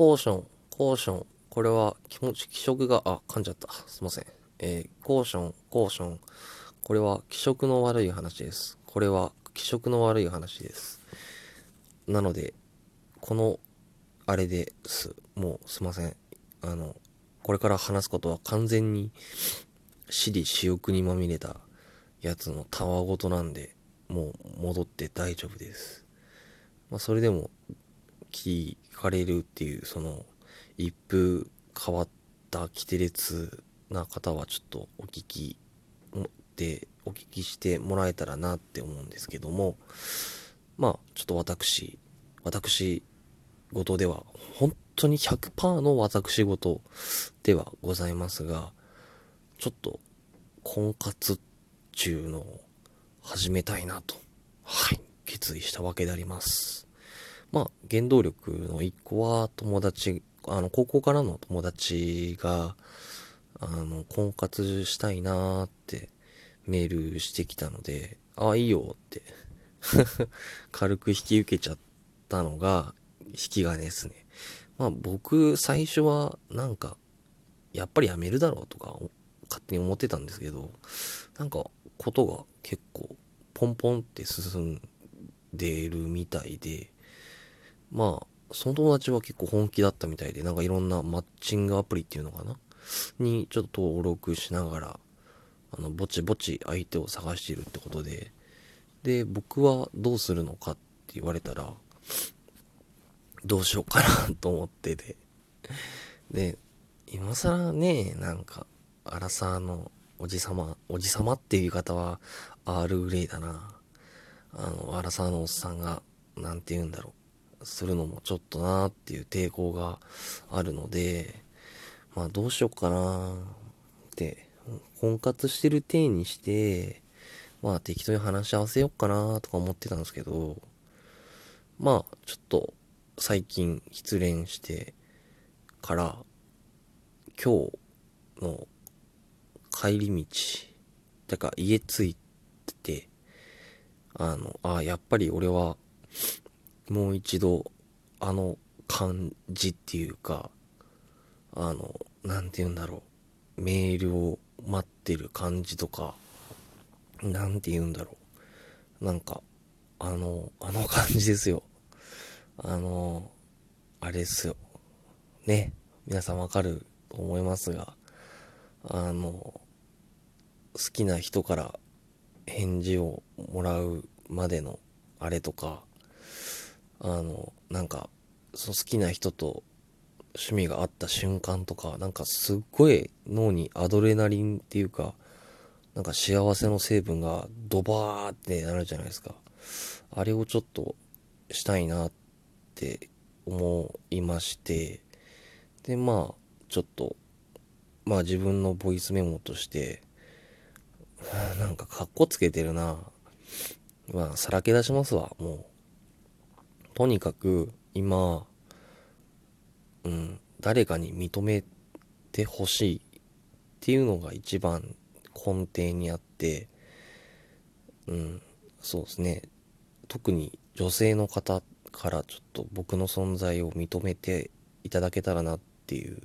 コーション、コーション。これは気持ち、気色が、あ、噛んじゃった。すいません。えー、コーション、コーション。これは気色の悪い話です。これは気色の悪い話です。なので、この、あれです。もうすいません。あの、これから話すことは完全に、私利私欲にまみれたやつのたわごとなんで、もう戻って大丈夫です。まあ、それでも、聞かれるっていう、その、一風変わった規定列な方はちょっとお聞きでお聞きしてもらえたらなって思うんですけどもまあちょっと私私事では本当に100%の私事ではございますがちょっと婚活中の始めたいなとはい決意したわけであります。まあ原動力の一個は友達あの高校からの友達があの婚活したいなーってメールしてきたので、ああ、いいよって 軽く引き受けちゃったのが引き金ですね。まあ僕最初はなんか、やっぱりやめるだろうとか勝手に思ってたんですけど、なんかことが結構ポンポンって進んでるみたいで、まあその友達は結構本気だったみたいで、なんかいろんなマッチングアプリっていうのかな？にちょっと登録しながら、あの、ぼちぼち相手を探しているってことで、で、僕はどうするのかって言われたら、どうしようかなと思ってて。で、今更ね、なんか、アラサーのおじさま、おじさまっていう言い方は、アールグレイだな。あの、アラサーのおっさんが、なんて言うんだろう。するのもちょっとなーっていう抵抗があるので、まあどうしようかなって婚活してる体にして、まあ適当に話し合わせようかなとか思ってたんですけど、まあちょっと最近失恋してから、今日の帰り道、だから家着いて、あの、あやっぱり俺はもう一度あの感じっていうか、あの、なんて言うんだろう、メールを待ってる感じとか、なんて言うんだろう。なんか、あの、あの感じですよ。あの、あれですよ。ね。皆さんわかると思いますが、あの、好きな人から返事をもらうまでのあれとか、あの、なんか、その好きな人と趣味があった瞬間とか、なんかすっごい脳にアドレナリンっていうか、なんか幸せの成分がドバーってなるじゃないですか。あれをちょっとしたいなって思いまして、で、まあ、ちょっと、まあ自分のボイスメモとして、なんかカッコつけてるな。まあ、さらけ出しますわ、もう。とにかく、今、うん、誰かに認めてほしいっていうのが一番根底にあって、うん、そうですね。特に女性の方からちょっと僕の存在を認めていただけたらなっていう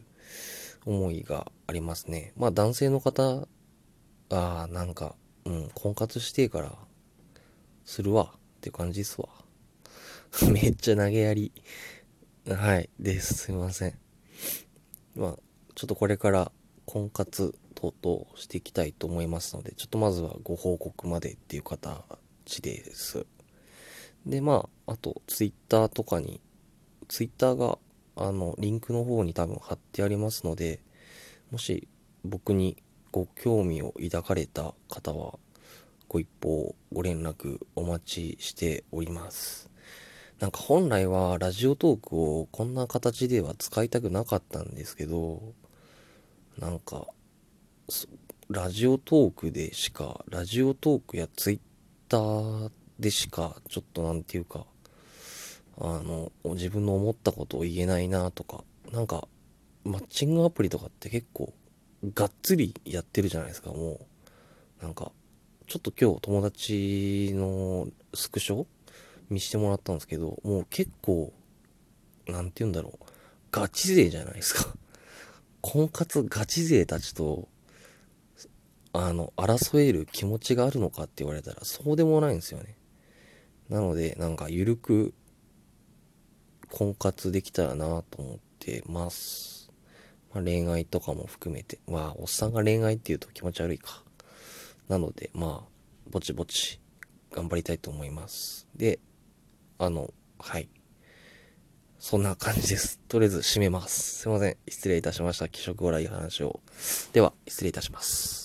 思いがありますね。まあ男性の方、ああ、なんか、うん、婚活してからするわって感じですわ。めっちゃ投げやり。はい、です。すいません。まあ、ちょっとこれから婚活等々していきたいと思いますので、ちょっとまずはご報告までっていう形です。で、まあ、あと、ツイッターとかに、ツイッターが、あの、リンクの方に多分貼ってありますので、もし僕にご興味を抱かれた方は、ご一報、ご連絡お待ちしております。なんか本来はラジオトークをこんな形では使いたくなかったんですけど、なんか、ラジオトークでしか、ラジオトークやツイッターでしか、ちょっとなんていうか、あの、自分の思ったことを言えないなとか、なんか、マッチングアプリとかって結構、がっつりやってるじゃないですか、もう。なんか、ちょっと今日友達のスクショ見してもらったんですけど、もう結構、なんて言うんだろう。ガチ勢じゃないですか。婚活ガチ勢たちと、あの、争える気持ちがあるのかって言われたら、そうでもないんですよね。なので、なんか、ゆるく、婚活できたらなと思ってます。まあ、恋愛とかも含めて。まあ、おっさんが恋愛って言うと気持ち悪いか。なので、まあ、ぼちぼち、頑張りたいと思います。で、あの、はい。そんな感じです。とりあえず閉めます。すいません。失礼いたしました。気色悪い話を。では、失礼いたします。